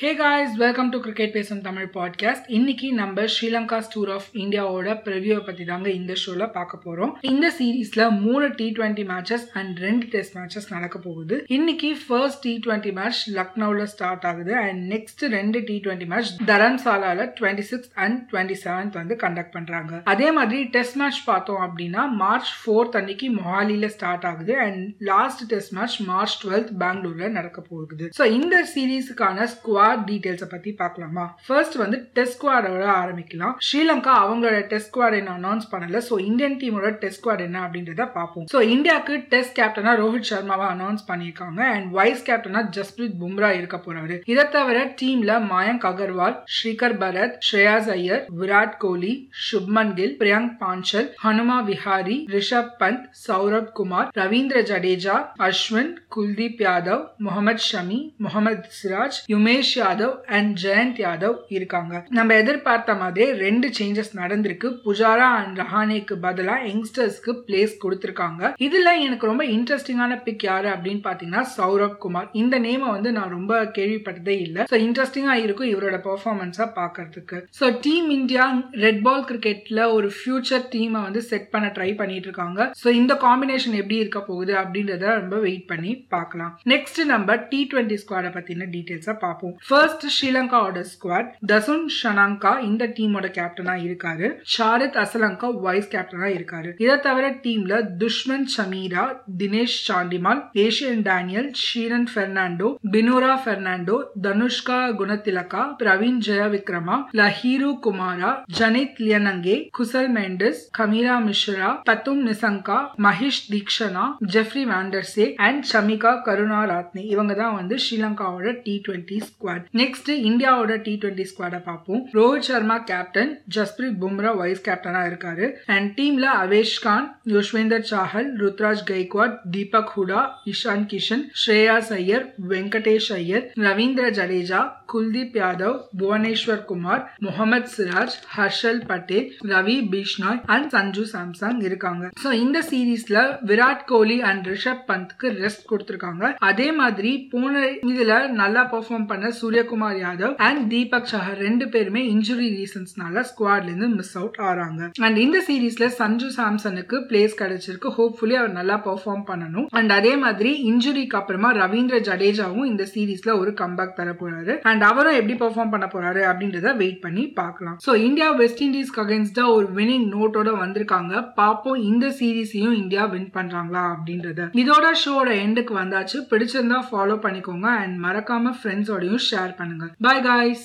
Hey guys welcome to cricket பேசும் Tamil podcast இன்னைக்கு நம்ம ஸ்ரீலங்கா டூர் ஆஃப் இந்தியாவோட ப்ரிவியூவை பற்றி தாங்க இந்த ஷோவில் பார்க்க போறோம். இந்த சீரீஸில் மூணு டி டுவெண்ட்டி மேட்சஸ் அண்ட் ரெண்டு டெஸ்ட் மேட்சஸ் நடக்க போகுது. இன்னைக்கு ஃபர்ஸ்ட் டி டுவெண்ட்டி மேட்ச் லக்னோவில் ஸ்டார்ட் ஆகுது. அண்ட் நெக்ஸ்ட் ரெண்டு T twenty match தரம்சாலாவில் twenty six and twenty seventh வந்து கண்டக்ட் பண்றாங்க. அதே மாதிரி டெஸ்ட் மேட்ச் பார்த்தோம் அப்படின்னா மார்ச் ஃபோர்த் அன்னைக்கு மொஹாலியில் ஸ்டார்ட் ஆகுது. And last test match March twelfth பெங்களூர்ல நடக்க போகுது. ஸோ இந்த சீரீஸுக்கான ஸ்குவாட் டீட்டெயில்ஸை பத்தி பார்க்கலாமா ஃபர்ஸ்ட் வந்து டெஸ்ட் ஸ்குவாடோட ஆரம்பிக்கலாம். ஸ்ரீலங்கா அவங்களோட டெஸ்ட் ஸ்குவாட் என்ன அனௌன்ஸ் பண்ணல. ஸோ இந்தியன் டீமோட டெஸ்ட் ஸ்குவாட் என்ன அப்படின்றத பார்ப்போம் ஸோ இந்தியாவுக்கு டெஸ்ட் கேப்டனா ரோஹித் சர்மாவை அனௌன்ஸ் பண்ணியிருக்காங்க. அண்ட் வைஸ் கேப்டனா ஜஸ்பிரீத் பும்ரா இருக்க போறாரு. இதை தவிர டீம்ல மயங்க் அகர்வால் ஸ்ரீகர் பரத் ஸ்ரேயாஸ் ஐயர் விராட் கோலி சுப்மன் கில் பிரியங்க் பாஞ்சல் ஹனுமா விஹாரி ரிஷப் பந்த் சௌரப் குமார் ரவீந்திர ஜடேஜா அஸ்வின் குல்தீப் யாதவ் முகமது ஷமி முகமது சிராஜ் யுமேஷ் யாதவ் அண்ட் ஜெயந்த் யாதவ் இருக்காங்க. நம்ம எதிர்பார்த்த மாதிரி ரெண்டு சேஞ்சஸ் நடந்திருக்கு. புஜாரா அண்ட் ரஹானேக்கு பதிலாக யங்ஸ்டர்ஸ்க்கு பிளேஸ் கொடுத்துருக்காங்க. இதுல எனக்கு ரொம்ப இன்ட்ரெஸ்டிங்கான பிக் யாரு அப்படின்னு பாத்தீங்கன்னா சௌரப் குமார். இந்த நேமை வந்து நான் ரொம்ப கேள்விப்பட்டதே இல்லை. ஸோ இன்ட்ரெஸ்டிங்காக இருக்கும் இவரோட பர்ஃபார்மன்ஸாக பார்க்கறதுக்கு so team India red ball கிரிக்கெட்ல ஒரு ஃபியூச்சர் டீமை வந்து செட் பண்ண ட்ரை பண்ணிட்டு இருக்காங்க. ஸோ இந்த காம்பினேஷன் எப்படி இருக்க போகுது அப்படின்றத ரொம்ப வெயிட் பண்ணி பார்க்கலாம் நெக்ஸ்ட் நம்ம டி டுவெண்ட்டி ஸ்குவாடை பத்தின டீடைல்ஸா பார்ப்போம் ஃபர்ஸ்ட் ஸ்ரீலங்காவோட ஸ்குவாட் தசுன் ஷனாங்கா இந்த டீமோட கேப்டனா இருக்காரு. ஷாரித் அசலங்கா வைஸ் கேப்டனா இருக்காரு. இதை தவிர டீம்ல துஷ்மன் ஷமீரா தினேஷ் சாண்டிமால் ஏஷியன் டேனியல் ஷீரன் பெர்னாண்டோ பினோரா பெர்னாண்டோ தனுஷ்கா குணதிலகா பிரவீன் ஜெயவிக்ரமா லஹீரு குமாரா ஜனித் லியனங்கே குசல் மெண்டஸ் கமீரா மிஸ்ரா பத்தும் நிசங்கா மகேஷ் தீக்ஷனா ஜெஃப்ரி வாண்டர்சே அண்ட் ஷமிகா கருணா ராத்னி இவங்க தான் வந்து ஸ்ரீலங்காவோட டி டுவெண்ட்டி ஸ்குவாட் நெக்ஸ்ட் இந்தியாவோட டி டுவெண்ட்டி ஸ்குவாடை பார்ப்போம். ரோஹித் சர்மா கேப்டன் ஜஸ்பிரீத் பும்ரா வைஸ் கேப்டனா இருக்காரு. அண்ட் டீம்ல அவேஷ் கான் யுஷ்வேந்தர் சாஹல் ருத்ராஜ் கைக்வாட் தீபக் ஹுடா இஷான் கிஷன் ஸ்ரேயா ஐயர் வெங்கடேஷ் ஐயர் ரவீந்திர ஜடேஜா குல்தீப் யாதவ் புவனேஸ்வர் குமார் முகமது சிராஜ் ஹர்ஷல் பட்டேல் ரவி பிஷ்னாய் அண்ட் சஞ்சு சாம்சங் இருக்காங்க. ஸோ இந்த சீரீஸ்ல விராட் கோலி அண்ட் ரிஷப் பந்த்க்கு ரெஸ்ட் கொடுத்திருக்காங்க. அதே மாதிரி போன இதுல நல்லா பெர்ஃபார்ம் பண்ண சூரியகுமார் யாதவ் அண்ட் தீபக் சஹர் ரெண்டு பேருமே இன்ஜுரி ரீசன்ஸ்னால ஸ்குவாட்ல இருந்து மிஸ் அவுட் ஆறாங்க. அண்ட் இந்த சீரீஸ்ல சஞ்சு சாம்சனுக்கு பிளேஸ் கிடைச்சிருக்கு. ஹோப்ஃபுல்லி அவர் நல்லா பெர்ஃபார்ம் பண்ணணும். அண்ட் அதே மாதிரி இன்ஜுரிக்கு அப்புறமா ரவீந்திர ஜடேஜாவும் இந்த சீரீஸ்ல ஒரு கம்பேக் தர போறாரு. அண்ட் அவரும் எப்படி பெர்ஃபார்ம் பண்ண போறாரு அப்படின்றத வெயிட் பண்ணி பார்க்கலாம். ஸோ இந்தியா வெஸ்ட் இண்டீஸ்க்கு அகேன்ஸ்டா ஒரு வினிங் நோட்டோட வந்திருக்காங்க. பார்ப்போம் இந்த சீரீஸையும் இந்தியா வின் பண்றாங்களா அப்படின்றத. இதோட ஷோட எண்டுக்கு வந்தாச்சு. பிடிச்சிருந்தா ஃபாலோ பண்ணிக்கோங்க. அண்ட் மறக்காம ஃப்ரெண்ட்ஸோடையும் ஷேர் பண்ணுங்க. Bye guys